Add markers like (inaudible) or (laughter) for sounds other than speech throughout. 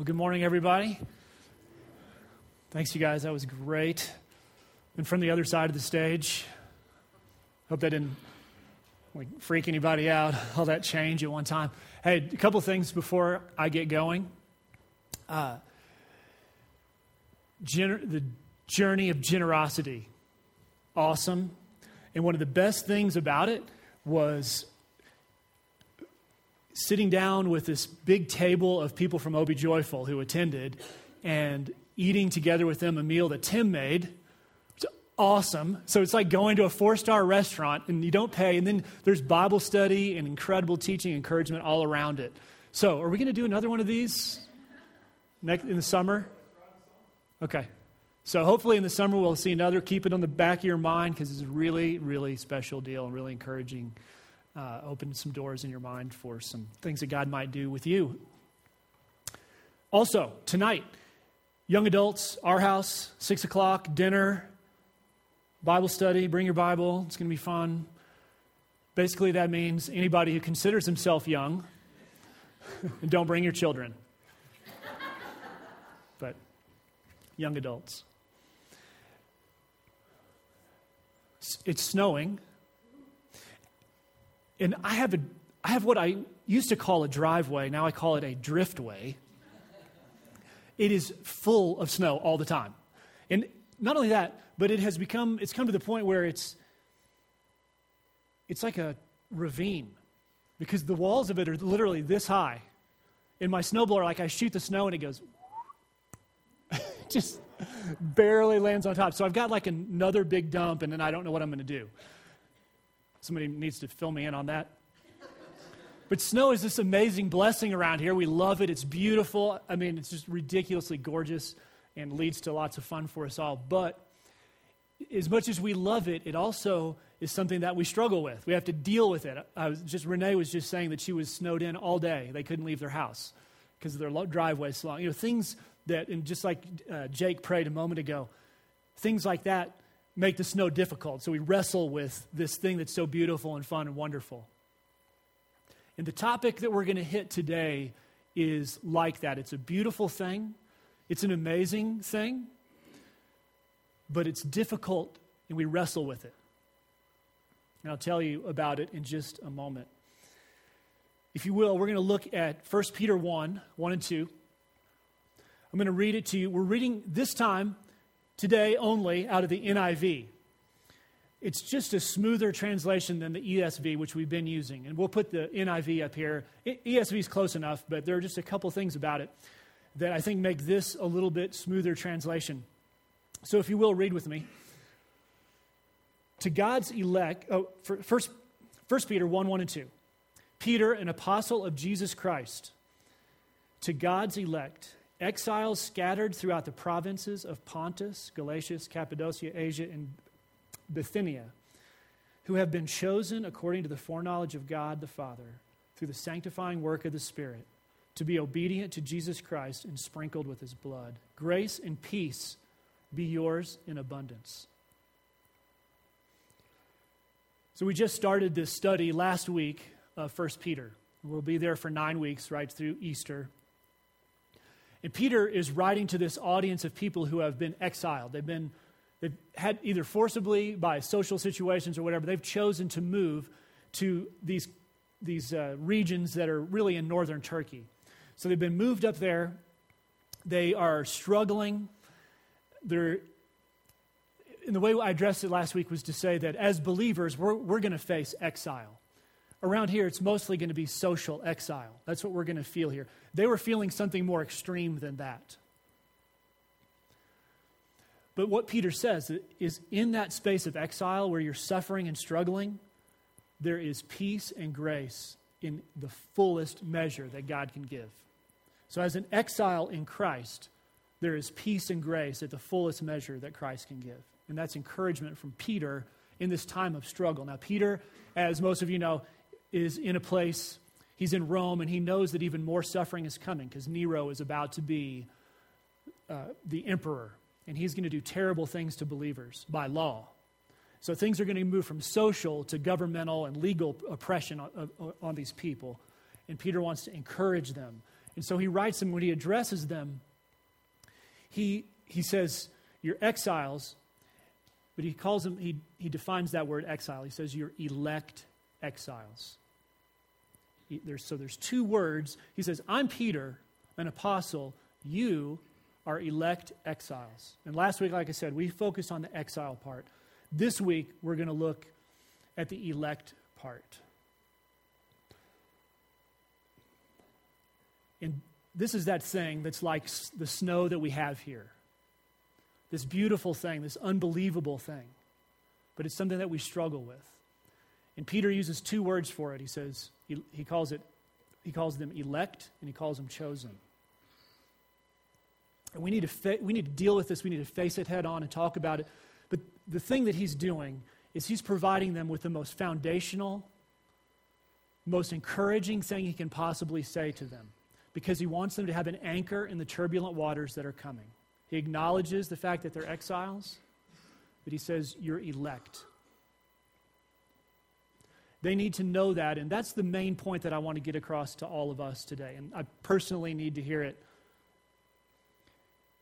Well, good morning, everybody. Thanks, you guys. That was great. And from the other side of the stage, hope that didn't like freak anybody out. All that change at one time. Hey, a couple things before I get going. Uh, gener- the journey of generosity, awesome. And one of the best things about it was sitting down with this big table of people from Obi Joyful who attended and eating together with them a meal that Tim made. It's awesome. So it's like going to a four star restaurant and you don't pay, and then there's Bible study and incredible teaching, encouragement all around it. So, are we going to do another one of these next in the summer? Okay. So, hopefully, in the summer, we'll see another. Keep it on the back of your mind because it's a really, really special deal and really encouraging uh, open some doors in your mind for some things that God might do with you. Also, tonight, young adults, our house, 6 o'clock, dinner, Bible study, bring your Bible. It's going to be fun. Basically, that means anybody who considers himself young, (laughs) don't bring your children. (laughs) but young adults. It's snowing and I have, a, I have what I used to call a driveway, now I call it a driftway. It is full of snow all the time. And not only that, but it has become, it's come to the point where it's, it's like a ravine because the walls of it are literally this high. In my snowblower, like I shoot the snow and it goes, (laughs) just barely lands on top. So I've got like another big dump and then I don't know what I'm going to do. Somebody needs to fill me in on that. But snow is this amazing blessing around here. We love it. It's beautiful. I mean, it's just ridiculously gorgeous and leads to lots of fun for us all. But as much as we love it, it also is something that we struggle with. We have to deal with it. I was just Renee was just saying that she was snowed in all day. They couldn't leave their house because their driveway so long. You know, things that, and just like uh, Jake prayed a moment ago, things like that make the snow difficult. So we wrestle with this thing that's so beautiful and fun and wonderful. And the topic that we're going to hit today is like that. It's a beautiful thing, it's an amazing thing, but it's difficult and we wrestle with it. And I'll tell you about it in just a moment. If you will, we're going to look at 1 Peter 1 1 and 2. I'm going to read it to you. We're reading this time today only out of the NIV. It's just a smoother translation than the ESV, which we've been using. And we'll put the NIV up here. ESV is close enough, but there are just a couple things about it that I think make this a little bit smoother translation. So if you will, read with me. To God's elect, oh, first, first Peter 1 1 and 2. Peter, an apostle of Jesus Christ, to God's elect Exiles scattered throughout the provinces of Pontus, Galatia, Cappadocia, Asia, and Bithynia, who have been chosen according to the foreknowledge of God the Father through the sanctifying work of the Spirit to be obedient to Jesus Christ and sprinkled with his blood. Grace and peace be yours in abundance. So, we just started this study last week of 1 Peter. We'll be there for nine weeks, right through Easter. And Peter is writing to this audience of people who have been exiled. They've been they've had either forcibly by social situations or whatever, they've chosen to move to these, these uh, regions that are really in northern Turkey. So they've been moved up there. They are struggling. They're, and the way I addressed it last week was to say that as believers, we're, we're going to face exile. Around here, it's mostly going to be social exile. That's what we're going to feel here. They were feeling something more extreme than that. But what Peter says is in that space of exile where you're suffering and struggling, there is peace and grace in the fullest measure that God can give. So, as an exile in Christ, there is peace and grace at the fullest measure that Christ can give. And that's encouragement from Peter in this time of struggle. Now, Peter, as most of you know, is in a place, he's in Rome, and he knows that even more suffering is coming because Nero is about to be uh, the emperor, and he's going to do terrible things to believers by law. So things are going to move from social to governmental and legal oppression on, on, these people. And Peter wants to encourage them And so he writes them when he addresses them. He, he says, You're exiles, but he calls them, he, he defines that word exile. He says, You're elect exiles. He, there's, so there's two words. He says, I'm Peter, an apostle. You are elect exiles. And last week, like I said, we focused on the exile part. This week, we're going to look at the elect part. And this is that thing that's like the snow that we have here. This beautiful thing, this unbelievable thing. But it's something that we struggle with. And Peter uses two words for it. He says, he, he calls it, he calls them elect and he calls them chosen. And we need, to fa- we need to deal with this. We need to face it head on and talk about it. But the thing that he's doing is he's providing them with the most foundational, most encouraging thing he can possibly say to them because he wants them to have an anchor in the turbulent waters that are coming. He acknowledges the fact that they're exiles, but he says, You're elect. They need to know that, and that's the main point that I want to get across to all of us today. And I personally need to hear it.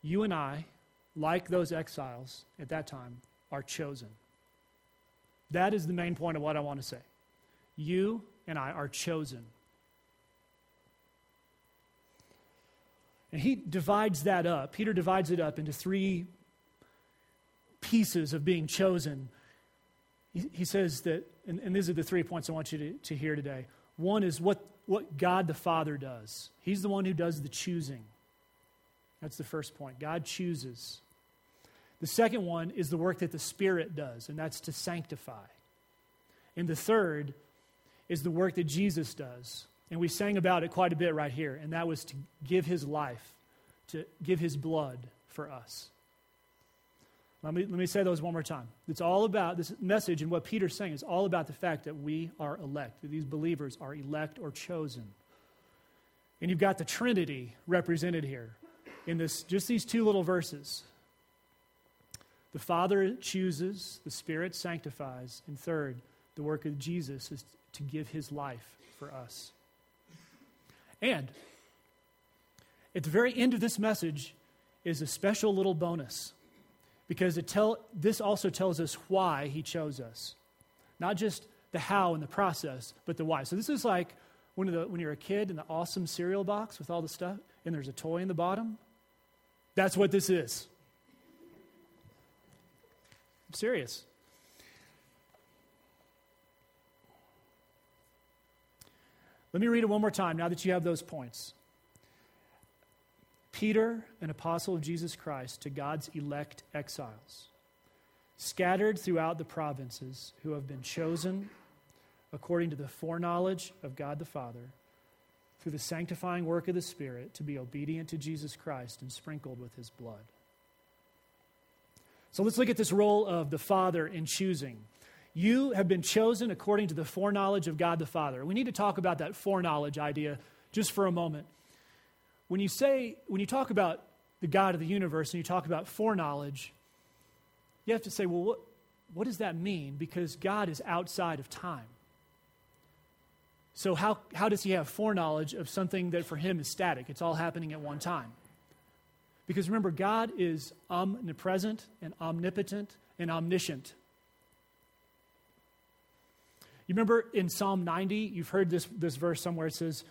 You and I, like those exiles at that time, are chosen. That is the main point of what I want to say. You and I are chosen. And he divides that up. Peter divides it up into three pieces of being chosen. He, says that, and, and, these are the three points I want you to, to hear today. One is what, what God the Father does, He's the one who does the choosing. That's the first point. God chooses. The second one is the work that the Spirit does, and that's to sanctify. And the third is the work that Jesus does, and we sang about it quite a bit right here, and that was to give his life, to give his blood for us. Let me, let me say those one more time. It's all about this message, and what Peter's saying is all about the fact that we are elect, that these believers are elect or chosen. And you've got the Trinity represented here in this, just these two little verses. The Father chooses, the Spirit sanctifies, and third, the work of Jesus is to give his life for us. And at the very end of this message is a special little bonus because it tell, this also tells us why he chose us. Not just the how and the process, but the why. So this is like when, the, when you're a kid in the awesome cereal box with all the stuff, and there's a toy in the bottom. That's what this is. I'm serious. Let me read it one more time now that you have those points. Peter, an apostle of Jesus Christ, to God's elect exiles, scattered throughout the provinces, who have been chosen according to the foreknowledge of God the Father, through the sanctifying work of the Spirit, to be obedient to Jesus Christ and sprinkled with his blood. So let's look at this role of the Father in choosing. You have been chosen according to the foreknowledge of God the Father. We need to talk about that foreknowledge idea just for a moment. When you say, when you talk about the God of the universe and you talk about foreknowledge, you have to say, well, what, what does that mean? Because God is outside of time. So, how, how does he have foreknowledge of something that for him is static? It's all happening at one time. Because remember, God is omnipresent and omnipotent and omniscient. You remember in Psalm 90, you've heard this, this verse somewhere. It says,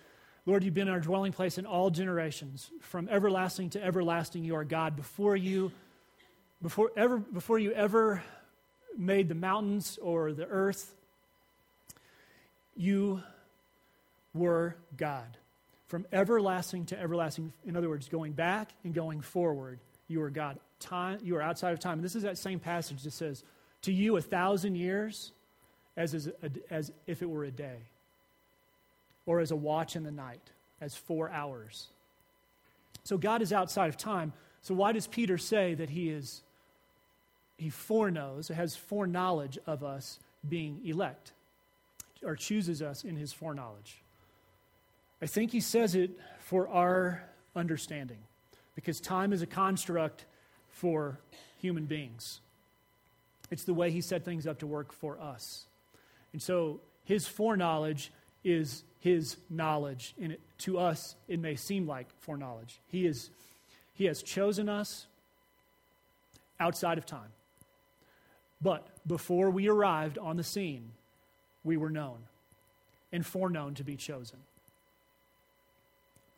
Lord, you've been our dwelling place in all generations. From everlasting to everlasting, you are God. Before you, before, ever, before you ever made the mountains or the earth, you were God. From everlasting to everlasting, in other words, going back and going forward, you are God. Time, you are outside of time. And this is that same passage that says, To you, a thousand years as, as, as if it were a day, or as a watch in the night, as four hours. So God is outside of time. So why does Peter say that he is, he foreknows, has foreknowledge of us being elect, or chooses us in his foreknowledge? I think he says it for our understanding, because time is a construct for human beings. It's the way he set things up to work for us. And so his foreknowledge is his knowledge. And it, to us, it may seem like foreknowledge. He, is, he has chosen us outside of time. But before we arrived on the scene, we were known and foreknown to be chosen.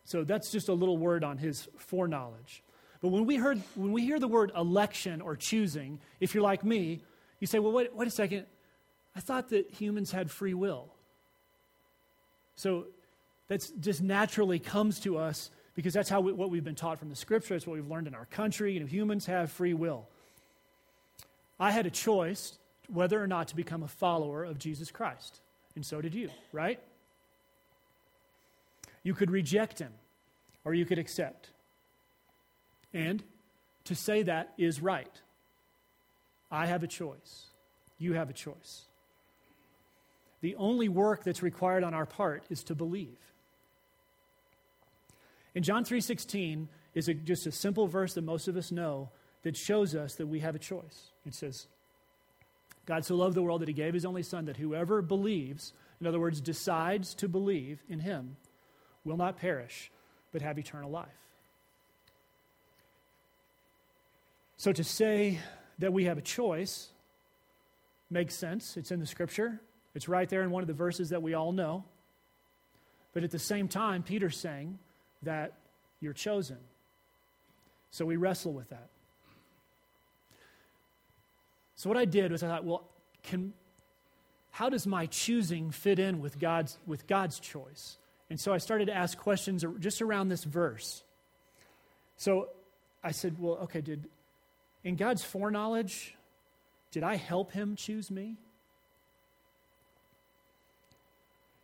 So that's just a little word on his foreknowledge. But when we, heard, when we hear the word election or choosing, if you're like me, you say, well, wait, wait a second. I thought that humans had free will. So that just naturally comes to us because that's how we, what we've been taught from the scripture. It's what we've learned in our country. You know, humans have free will. I had a choice whether or not to become a follower of Jesus Christ, and so did you, right? You could reject him, or you could accept. And to say that is right. I have a choice. You have a choice. The only work that's required on our part is to believe. In John 3:16 is a, just a simple verse that most of us know that shows us that we have a choice. It says, God so loved the world that he gave his only son that whoever believes, in other words, decides to believe in him, will not perish, but have eternal life. So to say that we have a choice makes sense. It's in the scripture, it's right there in one of the verses that we all know. But at the same time, Peter's saying that you're chosen. So we wrestle with that. So what I did was I thought, well, can, how does my choosing fit in with God's, with God's choice? And so I started to ask questions just around this verse. So I said, well, okay, did in God's foreknowledge, did I help him choose me?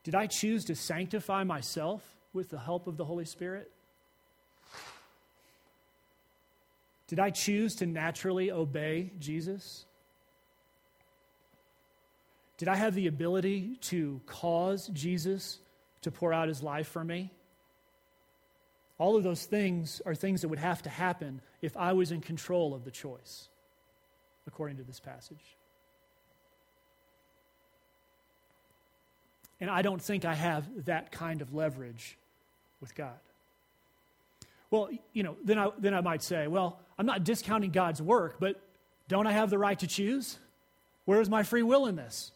Did I choose to sanctify myself with the help of the Holy Spirit? Did I choose to naturally obey Jesus? Did I have the ability to cause Jesus to pour out his life for me? All of those things are things that would have to happen if I was in control of the choice, according to this passage. And I don't think I have that kind of leverage with God. Well, you know, then I, then I might say, well, I'm not discounting God's work, but don't I have the right to choose? Where is my free will in this?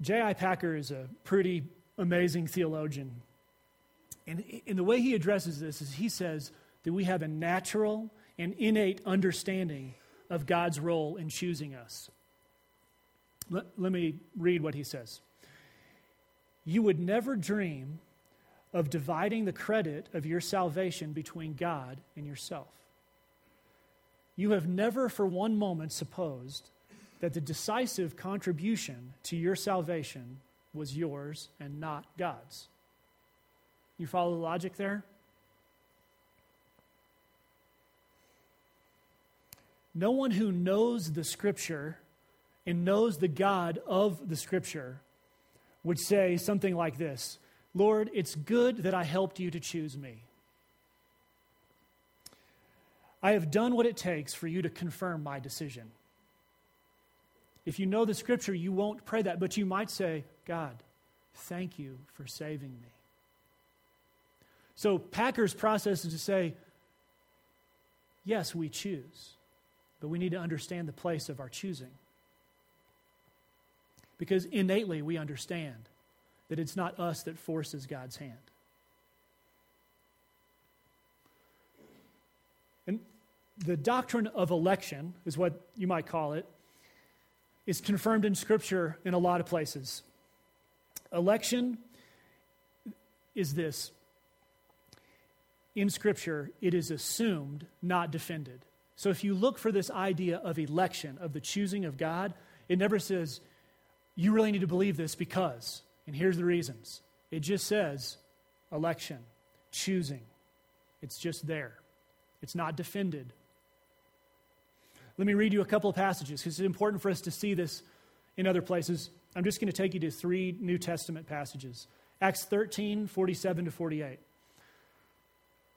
J.I. Packer is a pretty amazing theologian. And, and the way he addresses this is he says that we have a natural and innate understanding of God's role in choosing us. Let, let me read what he says. You would never dream of dividing the credit of your salvation between God and yourself. You have never for one moment supposed that the decisive contribution to your salvation was yours and not God's. You follow the logic there? No one who knows the Scripture and knows the God of the Scripture would say something like this Lord, it's good that I helped you to choose me. I have done what it takes for you to confirm my decision. If you know the scripture, you won't pray that, but you might say, God, thank you for saving me. So Packer's process is to say, yes, we choose, but we need to understand the place of our choosing. Because innately we understand that it's not us that forces God's hand. And the doctrine of election is what you might call it is confirmed in Scripture in a lot of places. Election is this in Scripture, it is assumed, not defended. So if you look for this idea of election, of the choosing of God, it never says, you really need to believe this because, and here's the reasons. It just says election, choosing. It's just there, it's not defended. Let me read you a couple of passages because it's important for us to see this in other places. I'm just going to take you to three New Testament passages Acts 13, 47 to 48.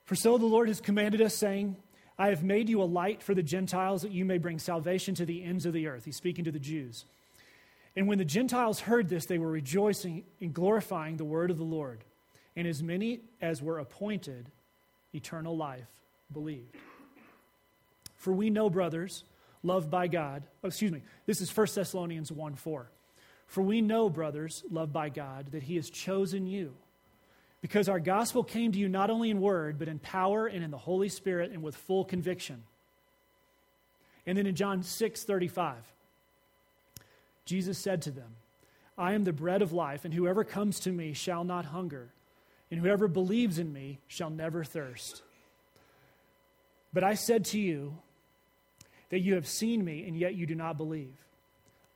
For so the Lord has commanded us, saying, I have made you a light for the Gentiles that you may bring salvation to the ends of the earth. He's speaking to the Jews. And when the Gentiles heard this, they were rejoicing and glorifying the word of the Lord. And as many as were appointed eternal life believed. For we know, brothers, loved by God, oh, excuse me, this is 1 Thessalonians 1 4. For we know, brothers, loved by God, that He has chosen you, because our gospel came to you not only in word, but in power and in the Holy Spirit and with full conviction. And then in John 6 35, Jesus said to them, I am the bread of life, and whoever comes to me shall not hunger, and whoever believes in me shall never thirst. But I said to you that you have seen me, and yet you do not believe.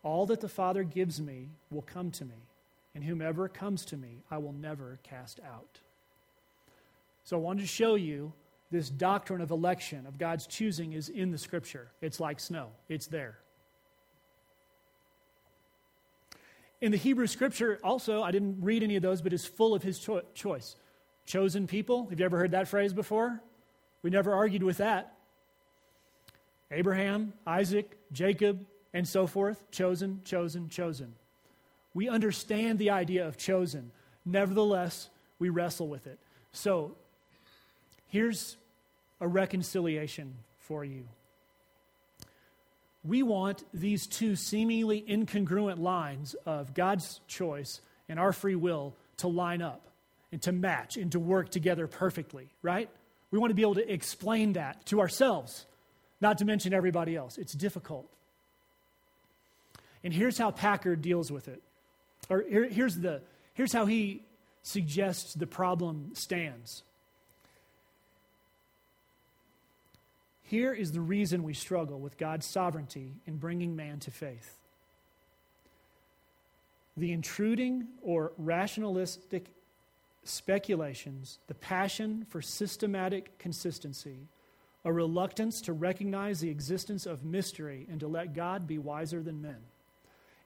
All that the Father gives me will come to me, and whomever comes to me, I will never cast out. So I wanted to show you this doctrine of election, of God's choosing, is in the Scripture. It's like snow, it's there. In the Hebrew Scripture, also, I didn't read any of those, but it's full of his cho- choice. Chosen people, have you ever heard that phrase before? We never argued with that. Abraham, Isaac, Jacob, and so forth. Chosen, chosen, chosen. We understand the idea of chosen. Nevertheless, we wrestle with it. So, here's a reconciliation for you. We want these two seemingly incongruent lines of God's choice and our free will to line up and to match and to work together perfectly, right? We want to be able to explain that to ourselves, not to mention everybody else. It's difficult. And here's how Packer deals with it. Or here, here's, the, here's how he suggests the problem stands. Here is the reason we struggle with God's sovereignty in bringing man to faith. The intruding or rationalistic speculations, the passion for systematic consistency, a reluctance to recognize the existence of mystery and to let God be wiser than men,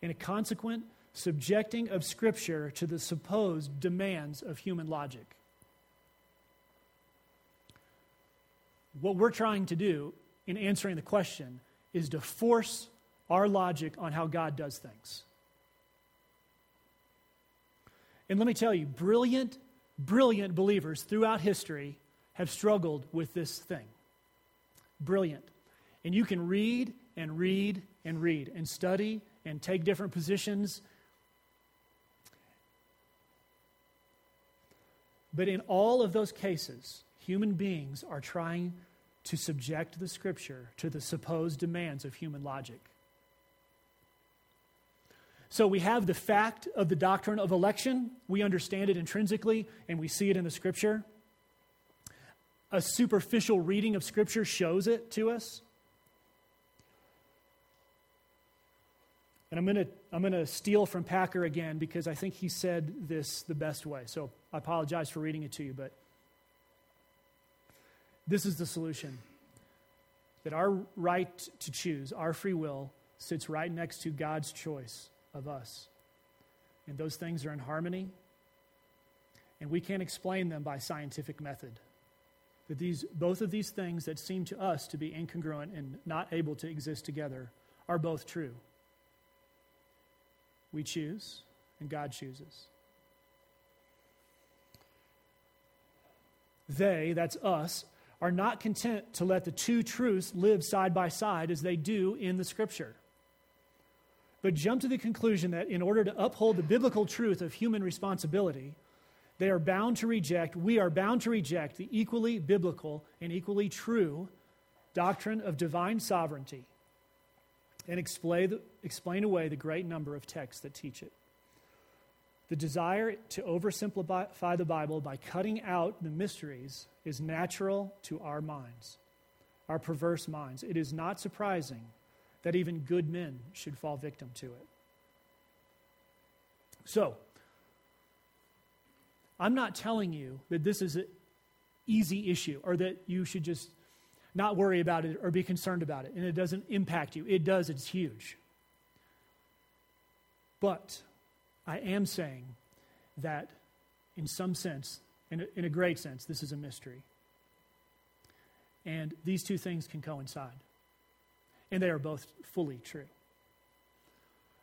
and a consequent subjecting of Scripture to the supposed demands of human logic. What we're trying to do in answering the question is to force our logic on how God does things. And let me tell you, brilliant, brilliant believers throughout history have struggled with this thing. Brilliant. And you can read and read and read and study and take different positions. But in all of those cases, human beings are trying to subject the scripture to the supposed demands of human logic. So we have the fact of the doctrine of election. We understand it intrinsically, and we see it in the scripture. A superficial reading of scripture shows it to us. And I'm going to I'm going to steal from Packer again because I think he said this the best way. So I apologize for reading it to you, but this is the solution that our right to choose, our free will, sits right next to God's choice of us. And those things are in harmony, and we can't explain them by scientific method. That these, both of these things that seem to us to be incongruent and not able to exist together are both true. We choose, and God chooses. They, that's us, are not content to let the two truths live side by side as they do in the scripture, but jump to the conclusion that in order to uphold the biblical truth of human responsibility, they are bound to reject, we are bound to reject the equally biblical and equally true doctrine of divine sovereignty and explain, explain away the great number of texts that teach it. The desire to oversimplify the Bible by cutting out the mysteries is natural to our minds, our perverse minds. It is not surprising that even good men should fall victim to it. So, I'm not telling you that this is an easy issue or that you should just not worry about it or be concerned about it and it doesn't impact you. It does, it's huge. But I am saying that in some sense, in a, in a great sense, this is a mystery. And these two things can coincide. And they are both fully true.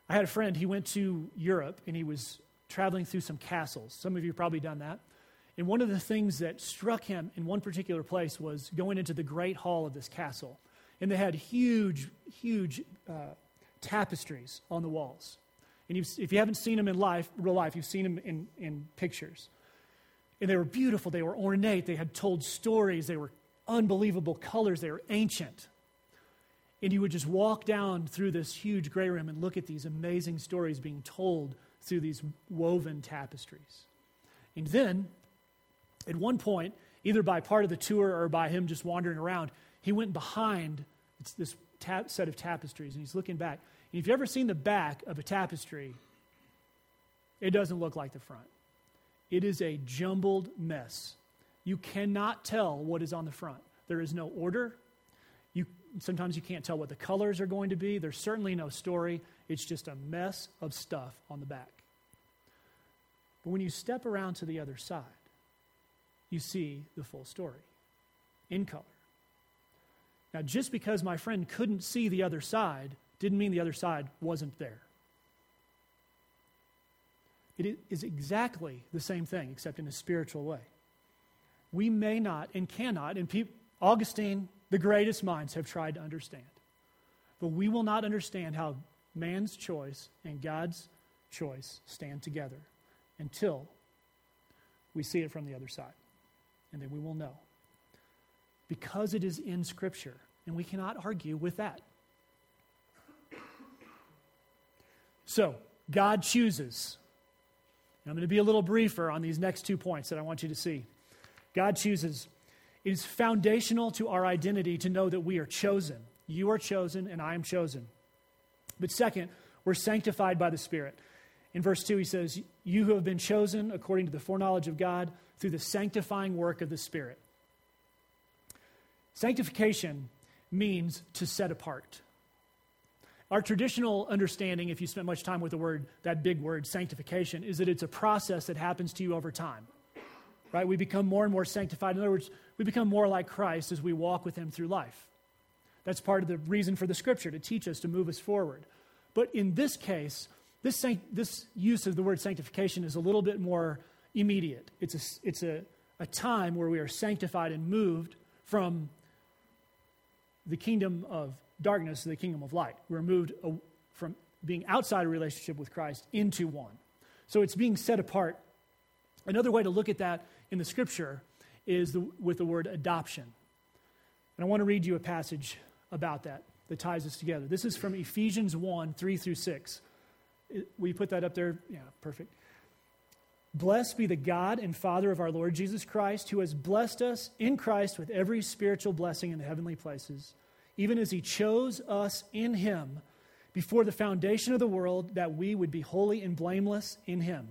I had a friend, he went to Europe and he was traveling through some castles. Some of you have probably done that. And one of the things that struck him in one particular place was going into the great hall of this castle. And they had huge, huge uh, tapestries on the walls. And if you haven't seen them in life, real life, you've seen them in, in pictures. And they were beautiful, they were ornate, they had told stories, they were unbelievable colors, they were ancient. And you would just walk down through this huge gray room and look at these amazing stories being told through these woven tapestries. And then, at one point, either by part of the tour or by him just wandering around, he went behind this set of tapestries and he's looking back. If you've ever seen the back of a tapestry, it doesn't look like the front. It is a jumbled mess. You cannot tell what is on the front. There is no order. You, sometimes you can't tell what the colors are going to be. There's certainly no story. It's just a mess of stuff on the back. But when you step around to the other side, you see the full story in color. Now, just because my friend couldn't see the other side didn't mean the other side wasn't there. It is exactly the same thing, except in a spiritual way. We may not and cannot, and Augustine, the greatest minds, have tried to understand. But we will not understand how man's choice and God's choice stand together until we see it from the other side. And then we will know because it is in Scripture, and we cannot argue with that. So, God chooses. I'm going to be a little briefer on these next two points that I want you to see. God chooses. It is foundational to our identity to know that we are chosen. You are chosen, and I am chosen. But second, we're sanctified by the Spirit. In verse 2, he says, You who have been chosen according to the foreknowledge of God through the sanctifying work of the Spirit. Sanctification means to set apart. Our traditional understanding, if you spent much time with the word, that big word, sanctification, is that it's a process that happens to you over time. Right? We become more and more sanctified. In other words, we become more like Christ as we walk with Him through life. That's part of the reason for the scripture, to teach us, to move us forward. But in this case, this, this use of the word sanctification is a little bit more immediate. It's a, it's a, a time where we are sanctified and moved from the kingdom of darkness to the kingdom of light. We're moved from being outside a relationship with Christ into one. So it's being set apart. Another way to look at that in the scripture is the, with the word adoption. And I want to read you a passage about that that ties us together. This is from Ephesians 1 3 through 6. We put that up there? Yeah, perfect. Blessed be the God and Father of our Lord Jesus Christ, who has blessed us in Christ with every spiritual blessing in the heavenly places, even as he chose us in him before the foundation of the world, that we would be holy and blameless in him.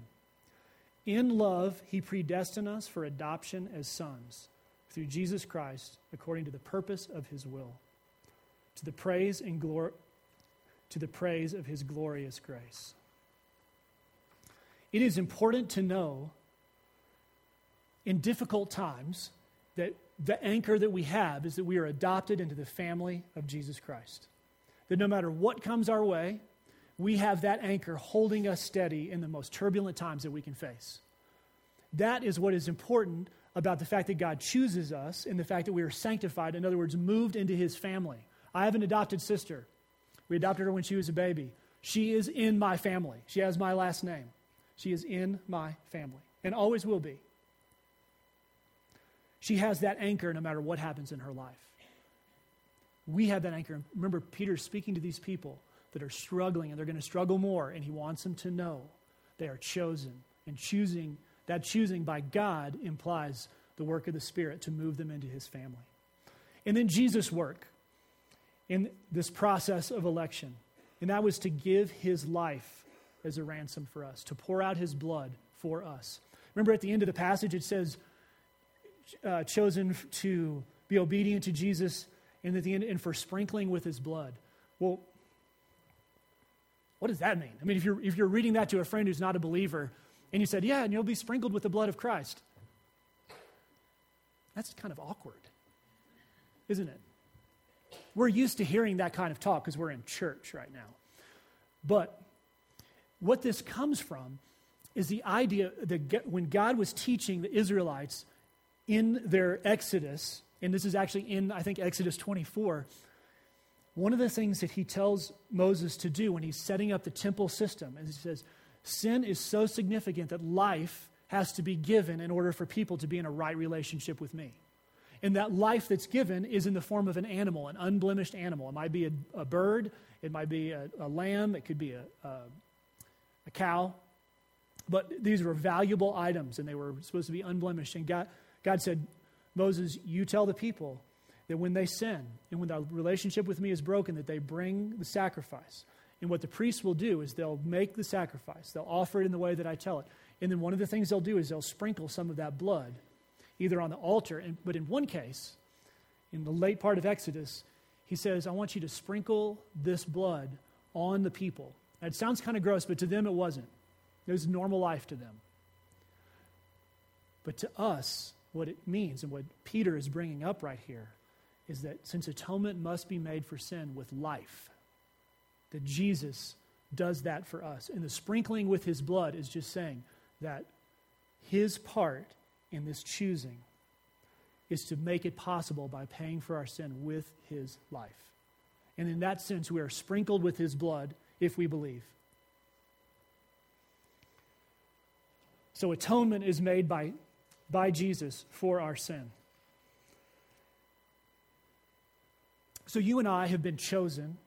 In love, he predestined us for adoption as sons through Jesus Christ, according to the purpose of his will, to the praise and glory to the praise of his glorious grace. It is important to know in difficult times that the anchor that we have is that we are adopted into the family of Jesus Christ. That no matter what comes our way, we have that anchor holding us steady in the most turbulent times that we can face. That is what is important about the fact that God chooses us and the fact that we are sanctified, in other words, moved into his family. I have an adopted sister. We adopted her when she was a baby. She is in my family. She has my last name. She is in my family and always will be. She has that anchor no matter what happens in her life. We have that anchor. Remember, Peter's speaking to these people that are struggling and they're going to struggle more, and he wants them to know they are chosen. And choosing, that choosing by God implies the work of the Spirit to move them into his family. And then Jesus' work in this process of election, and that was to give his life as a ransom for us, to pour out his blood for us. Remember at the end of the passage, it says, uh, chosen to be obedient to Jesus and at the end, and for sprinkling with his blood. Well, what does that mean? I mean, if you're, if you're reading that to a friend who's not a believer, and you said, Yeah, and you'll be sprinkled with the blood of Christ, that's kind of awkward, isn't it? We're used to hearing that kind of talk because we're in church right now. But what this comes from is the idea that when God was teaching the Israelites in their Exodus, and this is actually in, I think, Exodus 24, one of the things that he tells Moses to do when he's setting up the temple system is he says, Sin is so significant that life has to be given in order for people to be in a right relationship with me. And that life that's given is in the form of an animal, an unblemished animal. It might be a, a bird, it might be a, a, lamb, it could be a, a cow. But these were valuable items, and they were supposed to be unblemished. And God, God said, Moses, you tell the people that when they sin and when their relationship with me is broken, that they bring the sacrifice. And what the priests will do is they'll make the sacrifice, they'll offer it in the way that I tell it. And then one of the things they'll do is they'll sprinkle some of that blood, either on the altar, and, but in one case, in the late part of Exodus, he says, I want you to sprinkle this blood on the people. Now, it sounds kind of gross, but to them it wasn't. It was normal life to them. But to us, what it means and what Peter is bringing up right here is that since atonement must be made for sin with life, that Jesus does that for us. And the sprinkling with his blood is just saying that his part in this choosing is to make it possible by paying for our sin with his life. And in that sense, we are sprinkled with his blood if we believe. So atonement is made by, by Jesus for our sin. So you and I have been chosen.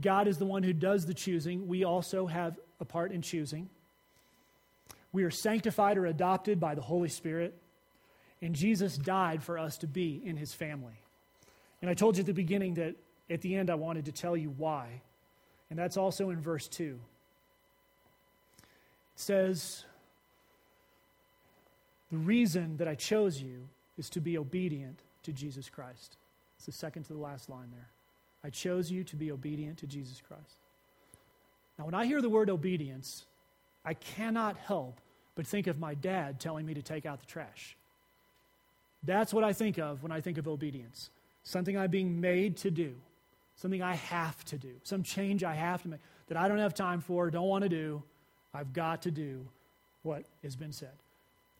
God is the one who does the choosing. We also have a part in choosing. We are sanctified or adopted by the Holy Spirit. And Jesus died for us to be in his family. And I told you at the beginning that at the end I wanted to tell you why. And that's also in verse 2. It says, The reason that I chose you is to be obedient to Jesus Christ. It's the second to the last line there. I chose you to be obedient to Jesus Christ. Now, when I hear the word obedience, I cannot help but think of my dad telling me to take out the trash. That's what I think of when I think of obedience something I'm being made to do something I have to do, some change I have to make that I don't have time for, don't want to do. I've got to do what has been said.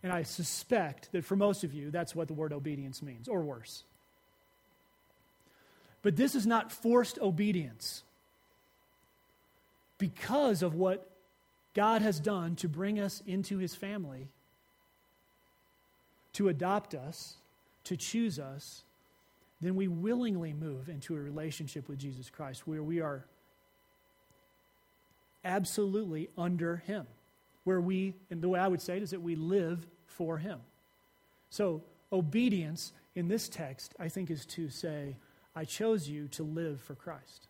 And I suspect that for most of you, that's what the word obedience means, or worse. But this is not forced obedience because of what God has done to bring us into his family, to adopt us, to choose us, then we willingly move into a relationship with Jesus Christ where we are absolutely under Him. Where we, and the way I would say it is that we live for Him. So, obedience in this text, I think, is to say, I chose you to live for Christ.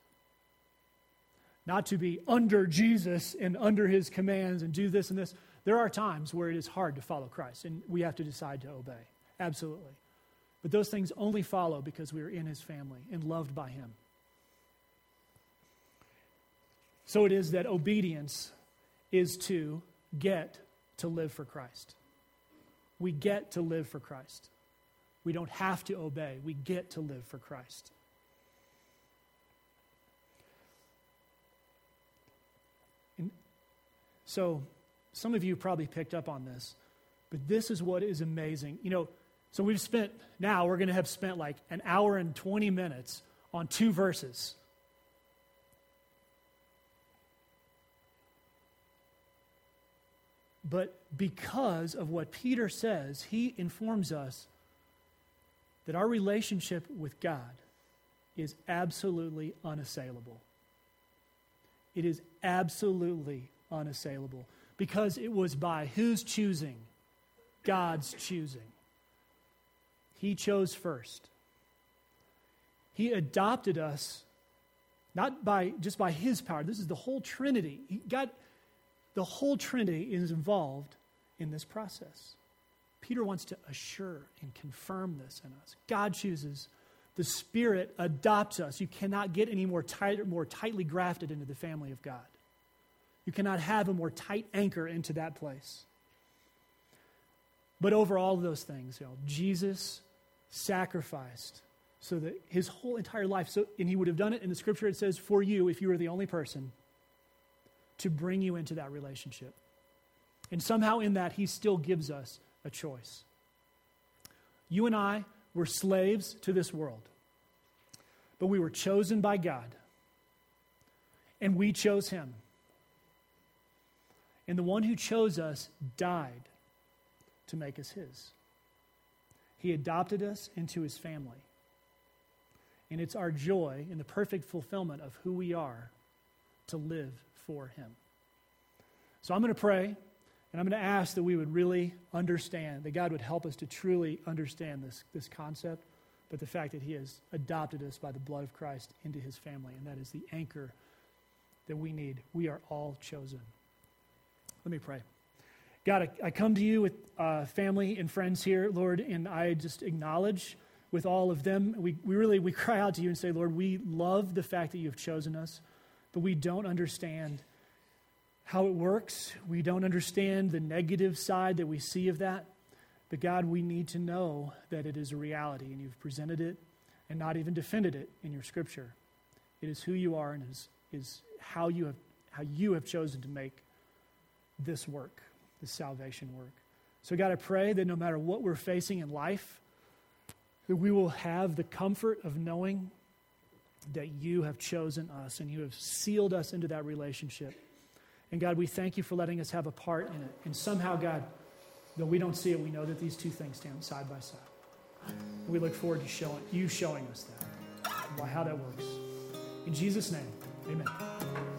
Not to be under Jesus and under His commands and do this and this. There are times where it is hard to follow Christ, and we have to decide to obey. Absolutely. But those things only follow because we are in his family and loved by him. So it is that obedience is to get to live for Christ. We get to live for Christ. We don't have to obey, we get to live for Christ. And so, some of you probably picked up on this, but this is what is amazing. You know, so we've spent, now we're going to have spent like an hour and 20 minutes on two verses. But because of what Peter says, he informs us that our relationship with God is absolutely unassailable. It is absolutely unassailable because it was by whose choosing? God's choosing. He chose first. He adopted us not by just by his power. This is the whole Trinity. He got the whole Trinity is involved in this process. Peter wants to assure and confirm this in us. God chooses. The Spirit adopts us. You cannot get any more, tight, more tightly grafted into the family of God. You cannot have a more tight anchor into that place. But over all of those things, you know, Jesus sacrificed so that his whole entire life, so, and he would have done it in the scripture, it says, for you, if you were the only person, to bring you into that relationship. And somehow in that, He still gives us a choice. You and I were slaves to this world, but we were chosen by God, and we chose Him. And the one who chose us died to make us His. He adopted us into His family. And it's our joy in the perfect fulfillment of who we are to live for Him. So I'm going to pray, and I'm going to ask that we would really understand, that God would help us to truly understand this, this concept, but the fact that He has adopted us by the blood of Christ into His family, and that is the anchor that we need. We are all chosen. Let me pray. God, I, I come to you with uh, family and friends here, Lord, and I just acknowledge with all of them, we, we really we cry out to you and say, Lord, we love the fact that you have chosen us, but we don't understand how it works. We don't understand the negative side that we see of that. But God, we need to know that it is a reality, and you've presented it and not even defended it in your scripture. It is who you are and is, is how, you have, how you have chosen to make this work, this salvation work. So, God, I pray that no matter what we're facing in life, that we will have the comfort of knowing that you have chosen us and you have sealed us into that relationship. And God, we thank you for letting us have a part in it. And somehow, God, though we don't see it, we know that these two things stand side by side. And we look forward to showing you showing us that, why how that works. In Jesus' name, amen.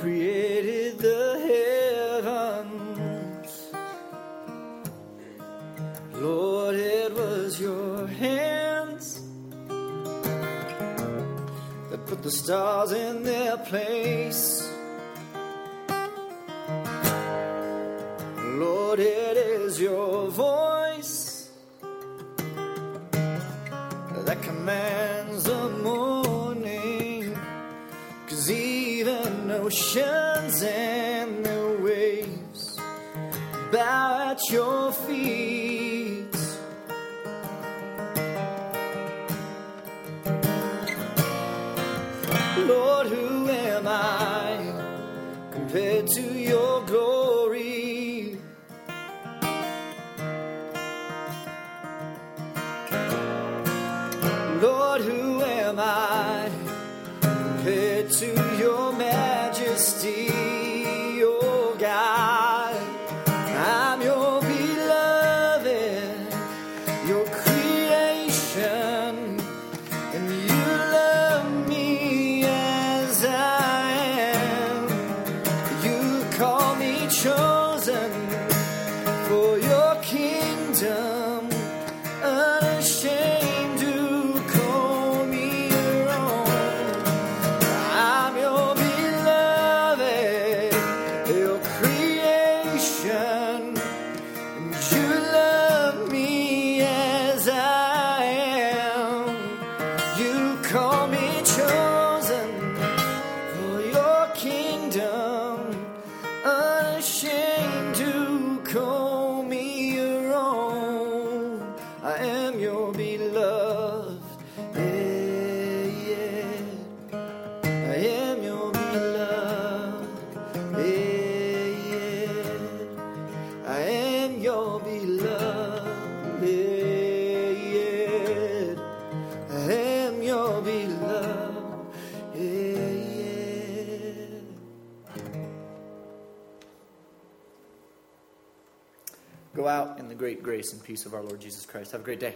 created the heavens. Lord, it was your hands that put the stars in their place. Go out in the great grace and peace of our Lord Jesus Christ. Have a great day.